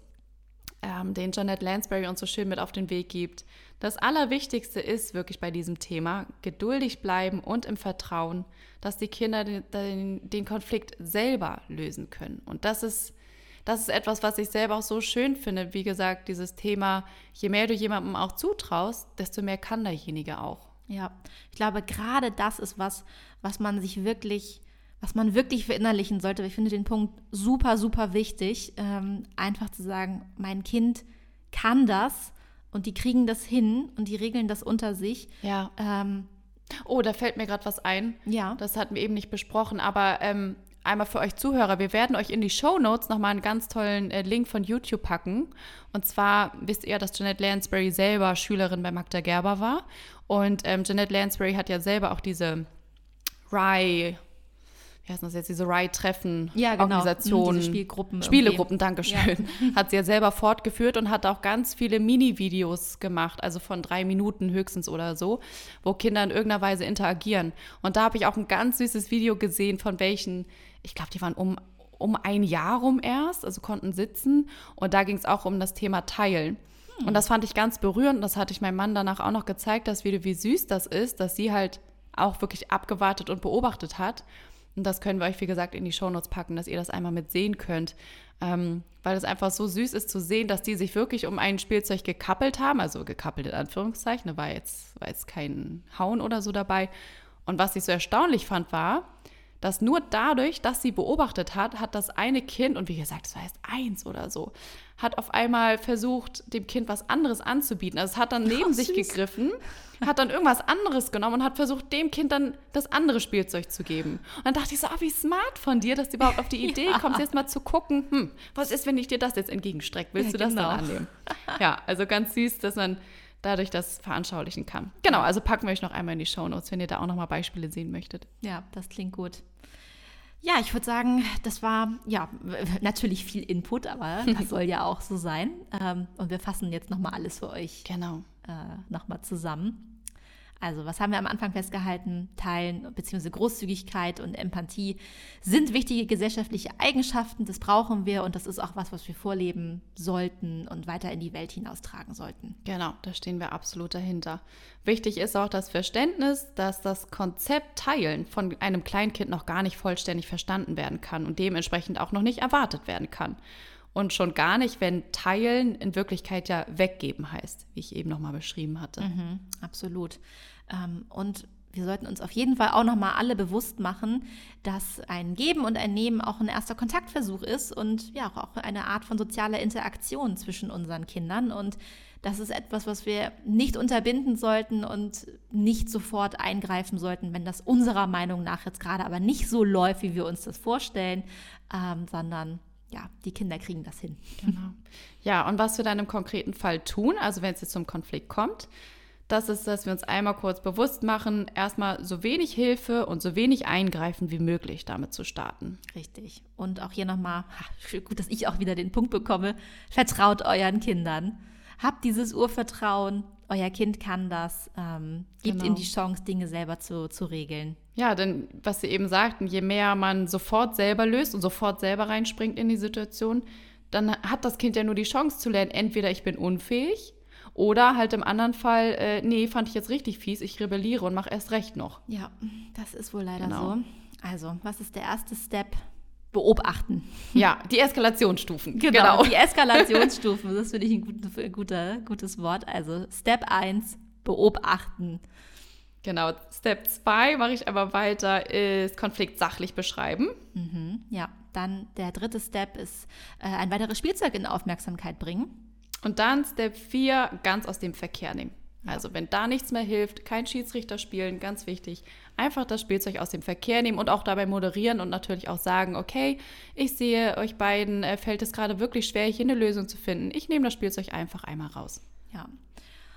ähm, den Jeanette Lansbury uns so schön mit auf den Weg gibt. Das Allerwichtigste ist wirklich bei diesem Thema, geduldig bleiben und im Vertrauen, dass die Kinder den, den, Konflikt selber lösen können. Und das ist, das ist etwas, was ich selber auch so schön finde. Wie gesagt, dieses Thema, je mehr du jemandem auch zutraust, desto mehr kann derjenige auch. Ja, ich glaube, gerade das ist was, was man sich wirklich, was man wirklich verinnerlichen sollte. Ich finde den Punkt super, super wichtig, ähm, einfach zu sagen, mein Kind kann das und die kriegen das hin und die regeln das unter sich. Ja. Ähm, oh, da fällt mir gerade was ein. Ja. Das hatten wir eben nicht besprochen, aber ähm, einmal für euch Zuhörer, wir werden euch in die Show Notes nochmal einen ganz tollen äh, Link von YouTube packen. Und zwar wisst ihr, dass Jeanette Lansbury selber Schülerin bei Magda Gerber war. Und ähm, Jeanette Lansbury hat ja selber auch diese Rye wie heißt das jetzt, diese Ride-Treffen, ja, genau. Organisationen, Spielgruppen. Spielgruppen, Dankeschön. Ja. Hat sie ja selber fortgeführt und hat auch ganz viele Mini-Videos gemacht, also von drei Minuten höchstens oder so, wo Kinder in irgendeiner Weise interagieren. Und da habe ich auch ein ganz süßes Video gesehen, von welchen, ich glaube, die waren um, um ein Jahr rum erst, also konnten sitzen. Und da ging es auch um das Thema Teilen. Hm. Und das fand ich ganz berührend. Das hatte ich meinem Mann danach auch noch gezeigt, das Video, wie süß das ist, dass sie halt auch wirklich abgewartet und beobachtet hat und das können wir euch, wie gesagt, in die Shownotes packen, dass ihr das einmal mit sehen könnt. Ähm, weil es einfach so süß ist zu sehen, dass die sich wirklich um ein Spielzeug gekappelt haben, also gekappelt in Anführungszeichen, da war jetzt, war jetzt kein Hauen oder so dabei. Und was ich so erstaunlich fand, war, dass nur dadurch, dass sie beobachtet hat, hat das eine Kind, und wie gesagt, es war erst eins oder so, hat auf einmal versucht, dem Kind was anderes anzubieten. Also es hat dann neben oh, sich gegriffen, hat dann irgendwas anderes genommen und hat versucht, dem Kind dann das andere Spielzeug zu geben. Und dann dachte ich so, ah, wie smart von dir, dass du überhaupt auf die Idee ja. kommst, jetzt mal zu gucken, hm, was ist, wenn ich dir das jetzt entgegenstrecke? Willst ja, du das genau. dann annehmen? Ja, also ganz süß, dass man dadurch das veranschaulichen kann. Genau, also packen wir euch noch einmal in die Show Notes, wenn ihr da auch noch mal Beispiele sehen möchtet. Ja, das klingt gut. Ja, ich würde sagen, das war ja natürlich viel Input, aber das soll ja auch so sein. Ähm, und wir fassen jetzt nochmal alles für euch genau. äh, nochmal zusammen. Also, was haben wir am Anfang festgehalten? Teilen bzw. Großzügigkeit und Empathie sind wichtige gesellschaftliche Eigenschaften. Das brauchen wir und das ist auch was, was wir vorleben sollten und weiter in die Welt hinaustragen sollten. Genau, da stehen wir absolut dahinter. Wichtig ist auch das Verständnis, dass das Konzept Teilen von einem Kleinkind noch gar nicht vollständig verstanden werden kann und dementsprechend auch noch nicht erwartet werden kann. Und schon gar nicht, wenn Teilen in Wirklichkeit ja weggeben heißt, wie ich eben nochmal beschrieben hatte. Mhm, absolut. Ähm, und wir sollten uns auf jeden Fall auch nochmal alle bewusst machen, dass ein Geben und ein Nehmen auch ein erster Kontaktversuch ist und ja auch eine Art von sozialer Interaktion zwischen unseren Kindern. Und das ist etwas, was wir nicht unterbinden sollten und nicht sofort eingreifen sollten, wenn das unserer Meinung nach jetzt gerade aber nicht so läuft, wie wir uns das vorstellen, ähm, sondern ja, die Kinder kriegen das hin. Genau. Ja, und was wir dann im konkreten Fall tun, also wenn es jetzt zum Konflikt kommt, das ist, dass wir uns einmal kurz bewusst machen, erstmal so wenig Hilfe und so wenig Eingreifen wie möglich damit zu starten. Richtig. Und auch hier nochmal, gut, dass ich auch wieder den Punkt bekomme, vertraut euren Kindern. Habt dieses Urvertrauen, euer Kind kann das, ähm, gebt genau. ihm die Chance, Dinge selber zu, zu regeln. Ja, denn was Sie eben sagten, je mehr man sofort selber löst und sofort selber reinspringt in die Situation, dann hat das Kind ja nur die Chance zu lernen, entweder ich bin unfähig oder halt im anderen Fall, äh, nee, fand ich jetzt richtig fies, ich rebelliere und mache erst recht noch. Ja, das ist wohl leider Genau. so. Also, was ist der erste Step? Beobachten. Ja, die Eskalationsstufen. Genau, die Eskalationsstufen, das finde ich ein, gut, ein guter, gutes Wort. Also Step 1, beobachten. Genau. Step 2 mache ich aber weiter, ist Konflikt sachlich beschreiben. Mhm, ja, dann der dritte Step ist äh, ein weiteres Spielzeug in Aufmerksamkeit bringen. Und dann Step 4, ganz aus dem Verkehr nehmen. Also wenn da nichts mehr hilft, kein Schiedsrichter spielen, ganz wichtig, einfach das Spielzeug aus dem Verkehr nehmen und auch dabei moderieren und natürlich auch sagen, okay, ich sehe euch beiden, äh, fällt es gerade wirklich schwer, hier eine Lösung zu finden. Ich nehme das Spielzeug einfach einmal raus. Ja.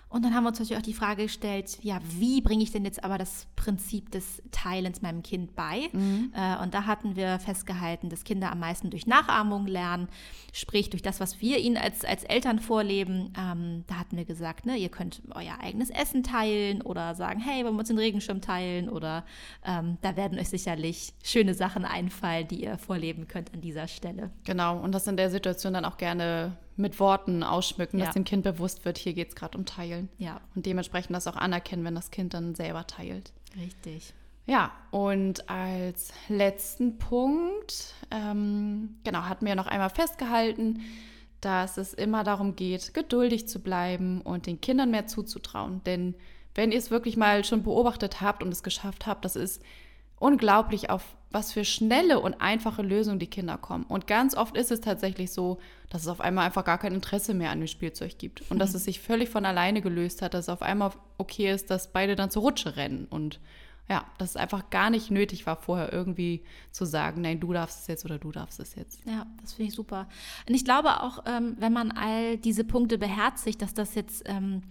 Und dann haben wir uns natürlich auch die Frage gestellt, ja, wie bringe ich denn jetzt aber das Prinzip des Teilens meinem Kind bei? Äh, und da hatten wir festgehalten, dass Kinder am meisten durch Nachahmung lernen, sprich durch das, was wir ihnen als, als Eltern vorleben. Ähm, da hatten wir gesagt, ne, ihr könnt euer eigenes Essen teilen oder sagen, hey, wollen wir uns den Regenschirm teilen? Oder ähm, da werden euch sicherlich schöne Sachen einfallen, die ihr vorleben könnt an dieser Stelle. Genau, und das in der Situation dann auch gerne mit Worten ausschmücken, Ja. dass dem Kind bewusst wird, hier geht es gerade um Teilen. Ja, Und dementsprechend das auch anerkennen, wenn das Kind dann selber teilt. richtig. Ja, und als letzten Punkt, ähm, genau, hatten wir noch einmal festgehalten, dass es immer darum geht, geduldig zu bleiben und den Kindern mehr zuzutrauen. Denn wenn ihr es wirklich mal schon beobachtet habt und es geschafft habt, das ist unglaublich, auf was für schnelle und einfache Lösungen die Kinder kommen. Und ganz oft ist es tatsächlich so, dass es auf einmal einfach gar kein Interesse mehr an dem Spielzeug gibt. Und dass es sich völlig von alleine gelöst hat, dass es auf einmal okay ist, dass beide dann zur Rutsche rennen. Und ja, dass es einfach gar nicht nötig war, vorher irgendwie zu sagen, nein, du darfst es jetzt oder du darfst es jetzt. Ja, das finde ich super. Und ich glaube auch, ähm, wenn man all diese Punkte beherzigt, dass das jetzt ähm,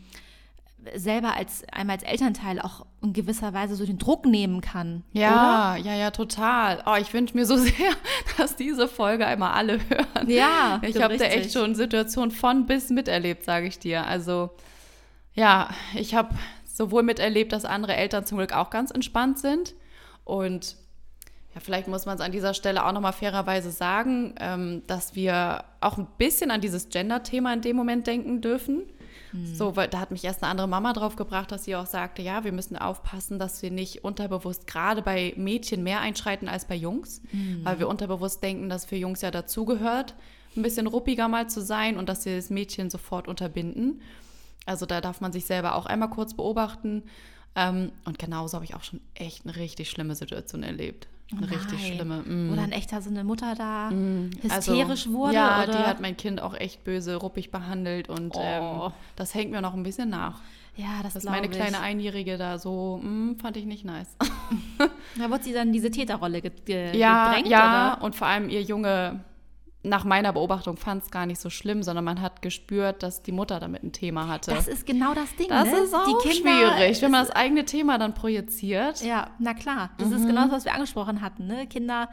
selber als einmal als Elternteil auch in gewisser Weise so den Druck nehmen kann. Ja, ja, ja, total. Oh, ich wünsche mir so sehr, dass diese Folge einmal alle hören. Ja, Ich habe da echt schon Situationen von bis miterlebt, sage ich dir. Also ja, ich habe sowohl miterlebt, dass andere Eltern zum Glück auch ganz entspannt sind. Und ja, vielleicht muss man es an dieser Stelle auch nochmal fairerweise sagen, ähm, dass wir auch ein bisschen an dieses Gender-Thema in dem Moment denken dürfen. So, weil da hat mich erst eine andere Mama drauf gebracht, dass sie auch sagte, ja, wir müssen aufpassen, dass wir nicht unterbewusst gerade bei Mädchen mehr einschreiten als bei Jungs, weil wir unterbewusst denken, dass für Jungs ja dazugehört, ein bisschen ruppiger mal zu sein und dass sie das Mädchen sofort unterbinden. Also da darf man sich selber auch einmal kurz beobachten. Ähm, und genauso habe ich auch schon echt eine richtig schlimme Situation erlebt. Eine richtig Nein. schlimme. mm. Wo dann echt da so eine Mutter da Also, hysterisch wurde. Ja, oder? die hat mein Kind auch echt böse, ruppig behandelt und Oh. ähm, das hängt mir noch ein bisschen nach. ja, das Dass glaube meine ich. kleine Einjährige da so, mm, fand ich nicht nice. Da wurde sie dann in diese Täterrolle ge ge ja, gedrängt, ja, oder? und vor allem ihr Junge, nach meiner Beobachtung, fand es gar nicht so schlimm, sondern man hat gespürt, dass die Mutter damit ein Thema hatte. Das ist genau das Ding, Das ne? ist auch Die Kinder, schwierig, wenn man das eigene Thema dann projiziert. Ja, na klar. Das Mhm. ist genau das, was wir angesprochen hatten. Ne? Kinder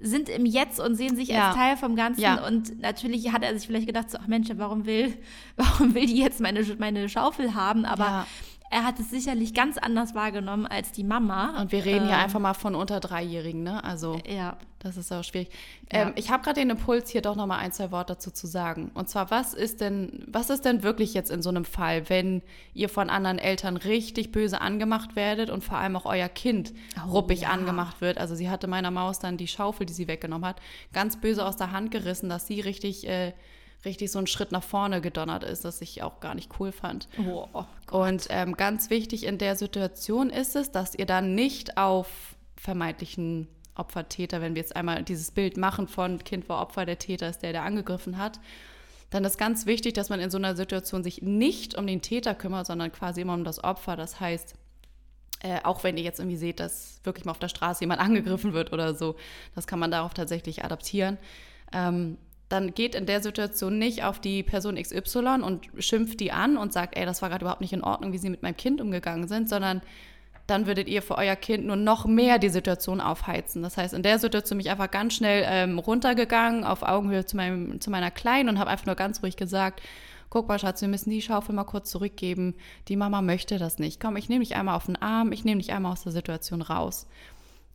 sind im Jetzt und sehen sich Ja. als Teil vom Ganzen. Ja. Und natürlich hat er sich vielleicht gedacht, so, ach Mensch, warum will, warum will die jetzt meine, meine Schaufel haben? Aber Ja. Er hat es sicherlich ganz anders wahrgenommen als die Mama. Und wir reden hier Ähm, einfach mal von unter Dreijährigen, ne? Also Ja, Das ist auch schwierig. Ja. Ähm, ich habe gerade den Impuls, hier doch noch mal ein, zwei Worte dazu zu sagen. Und zwar, was ist denn, was ist denn wirklich jetzt in so einem Fall, wenn ihr von anderen Eltern richtig böse angemacht werdet und vor allem auch euer Kind Oh, ruppig ja. angemacht wird? Also sie hatte meiner Maus dann die Schaufel, die sie weggenommen hat, ganz böse aus der Hand gerissen, dass sie richtig, äh, richtig so einen Schritt nach vorne gedonnert ist, das ich auch gar nicht cool fand. oh, oh Und ähm, ganz wichtig in der Situation ist es, dass ihr dann nicht auf vermeintlichen Opfertäter, wenn wir jetzt einmal dieses Bild machen von Kind war Opfer, der Täter ist der, der angegriffen hat, dann ist ganz wichtig, dass man in so einer Situation sich nicht um den Täter kümmert, sondern quasi immer um das Opfer. Das heißt, äh, auch wenn ihr jetzt irgendwie seht, dass wirklich mal auf der Straße jemand angegriffen wird oder so, das kann man darauf tatsächlich adaptieren. Ähm, dann geht in der Situation nicht auf die Person XY und schimpft die an und sagt, ey, das war gerade überhaupt nicht in Ordnung, wie sie mit meinem Kind umgegangen sind, sondern dann würdet ihr für euer Kind nur noch mehr die Situation aufheizen. Das heißt, in der Situation bin ich einfach ganz schnell ähm, runtergegangen, auf Augenhöhe zu, meinem, zu meiner Kleinen und habe einfach nur ganz ruhig gesagt, guck mal, Schatz, wir müssen die Schaufel mal kurz zurückgeben. Die Mama möchte das nicht. Komm, ich nehme dich einmal auf den Arm, ich nehme dich einmal aus der Situation raus.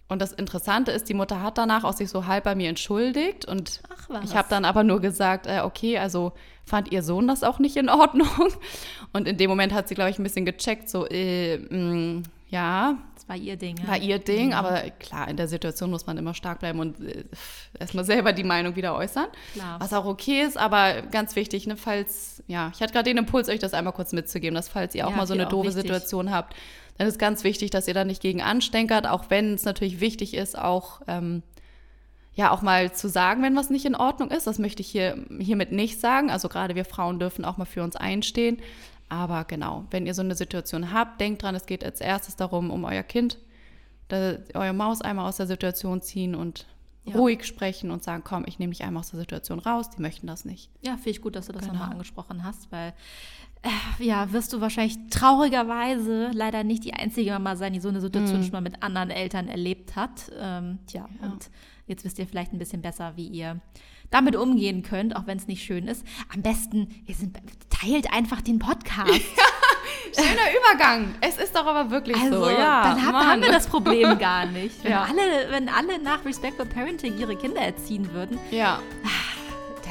Und das Interessante ist, die Mutter hat danach auch sich so halb bei mir entschuldigt und ich habe dann aber nur gesagt, äh, okay, also fand ihr Sohn das auch nicht in Ordnung? Und in dem Moment hat sie, glaube ich, ein bisschen gecheckt, so, äh, mh, mm, ja. Das war ihr Ding. War ihr Ding, mhm. aber klar, in der Situation muss man immer stark bleiben und äh, erstmal selber die Meinung wieder äußern. Klar. Was auch okay ist, aber ganz wichtig, ne, falls, ja, ich hatte gerade den Impuls, euch das einmal kurz mitzugeben, dass falls ihr auch ja, mal so eine doofe wichtig. Situation habt, dann ist ganz wichtig, dass ihr da nicht gegen anstenkert, auch wenn es natürlich wichtig ist, auch ähm, ja auch mal zu sagen, wenn was nicht in Ordnung ist. Das möchte ich hier hiermit nicht sagen. Also gerade wir Frauen dürfen auch mal für uns einstehen. Aber genau, wenn ihr so eine Situation habt, denkt dran, es geht als erstes darum, um euer Kind, da, euer Maus einmal aus der Situation ziehen und ja. ruhig sprechen und sagen, komm, ich nehme dich einmal aus der Situation raus, die möchten das nicht. Ja, finde ich gut, dass du das genau. nochmal angesprochen hast, weil äh, ja, wirst du wahrscheinlich traurigerweise leider nicht die einzige Mama sein, die so eine Situation mhm. schon mal mit anderen Eltern erlebt hat. Ähm, tja, ja. und jetzt wisst ihr vielleicht ein bisschen besser, wie ihr damit umgehen könnt, auch wenn es nicht schön ist. Am besten, ihr sind, teilt einfach den Podcast. Schöner Übergang. Es ist doch aber wirklich also, so. Ja, dann hab, haben wir das Problem gar nicht. Wenn, ja. alle, wenn alle nach Respectful Parenting ihre Kinder erziehen würden. Ja. Ah,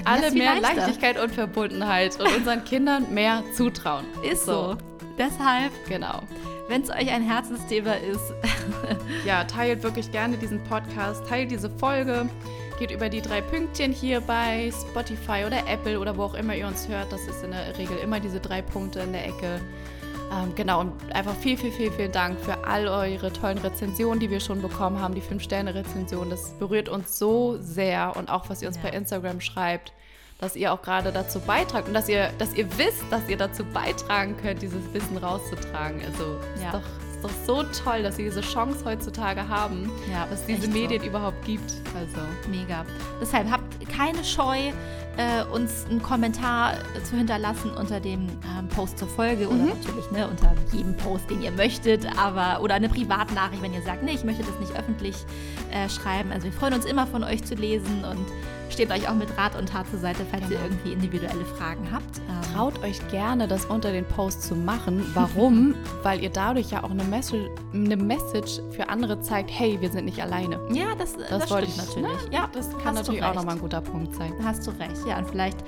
alle mehr leichter. Leichtigkeit und Verbundenheit und unseren Kindern mehr zutrauen. Ist so. so. Deshalb, genau. Wenn es euch ein Herzensthema ist. ja, teilt wirklich gerne diesen Podcast, teilt diese Folge, geht über die drei Pünktchen hier bei Spotify oder Apple oder wo auch immer ihr uns hört. Das ist in der Regel immer diese drei Punkte in der Ecke. Ähm, genau, und einfach viel, viel, viel, vielen Dank für all eure tollen Rezensionen, die wir schon bekommen haben, die 5-Sterne-Rezension. Das berührt uns so sehr und auch, was ihr uns ja. bei Instagram schreibt dass ihr auch gerade dazu beitragt und dass ihr, dass ihr wisst, dass ihr dazu beitragen könnt, dieses Wissen rauszutragen. Also ja. ist, doch, ist doch so toll, dass wir diese Chance heutzutage haben, ja, dass es diese Medien so. überhaupt gibt. Also mega. Deshalb habt keine Scheu, äh, uns einen Kommentar zu hinterlassen unter dem ähm, Post zur Folge mhm. oder natürlich ne, unter jedem Post, den ihr möchtet, aber oder eine Privatnachricht, wenn ihr sagt, nee, ich möchte das nicht öffentlich äh, schreiben. Also wir freuen uns immer von euch zu lesen und steht euch auch mit Rat und Tat zur Seite, falls genau. ihr irgendwie individuelle Fragen habt. Ähm Traut euch gerne, das unter den Post zu machen. Warum? Weil ihr dadurch ja auch eine, Mess eine Message für andere zeigt, hey, wir sind nicht alleine. Ja, das, das, das wollte ich natürlich. Ne? Ja, das kann natürlich auch nochmal ein guter Punkt sein. Hast du recht, ja. Und vielleicht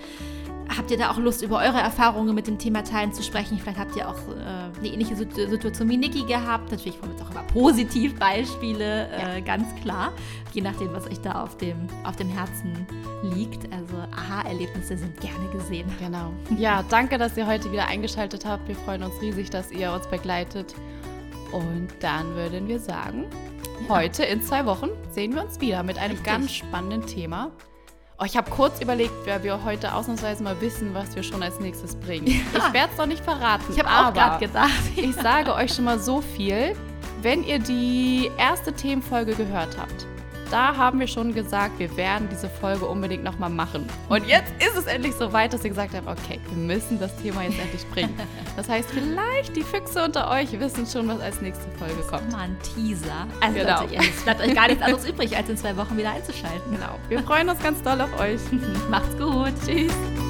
habt ihr da auch Lust, über eure Erfahrungen mit dem Thema Teilen zu sprechen? Vielleicht habt ihr auch äh, eine ähnliche Situation wie Niki gehabt. Natürlich wollen wir jetzt auch über Positivbeispiele, äh, ja. ganz klar. Je nachdem, was euch da auf dem, auf dem Herzen liegt. Also Aha-Erlebnisse sind gerne gesehen. Genau. Ja, danke, dass ihr heute wieder eingeschaltet habt. Wir freuen uns riesig, dass ihr uns begleitet. Und dann würden wir sagen, ja. heute in zwei Wochen sehen wir uns wieder mit einem Richtig. ganz spannenden Thema. Oh, ich habe kurz überlegt, wer wir heute ausnahmsweise mal wissen, was wir schon als nächstes bringen. Ja. Ich werde es noch nicht verraten. Ich habe auch gerade gedacht. Ich sage euch schon mal so viel. Wenn ihr die erste Themenfolge gehört habt, da haben wir schon gesagt, wir werden diese Folge unbedingt nochmal machen. Und jetzt ist es endlich so weit, dass ihr gesagt habt, okay, wir müssen das Thema jetzt endlich bringen. Das heißt, vielleicht die Füchse unter euch wissen schon, was als nächste Folge kommt. Mal ein Teaser. Also genau. Leute, es bleibt euch gar nichts anderes übrig, als in zwei Wochen wieder einzuschalten. Genau. Wir freuen uns ganz doll auf euch. Macht's gut. Tschüss.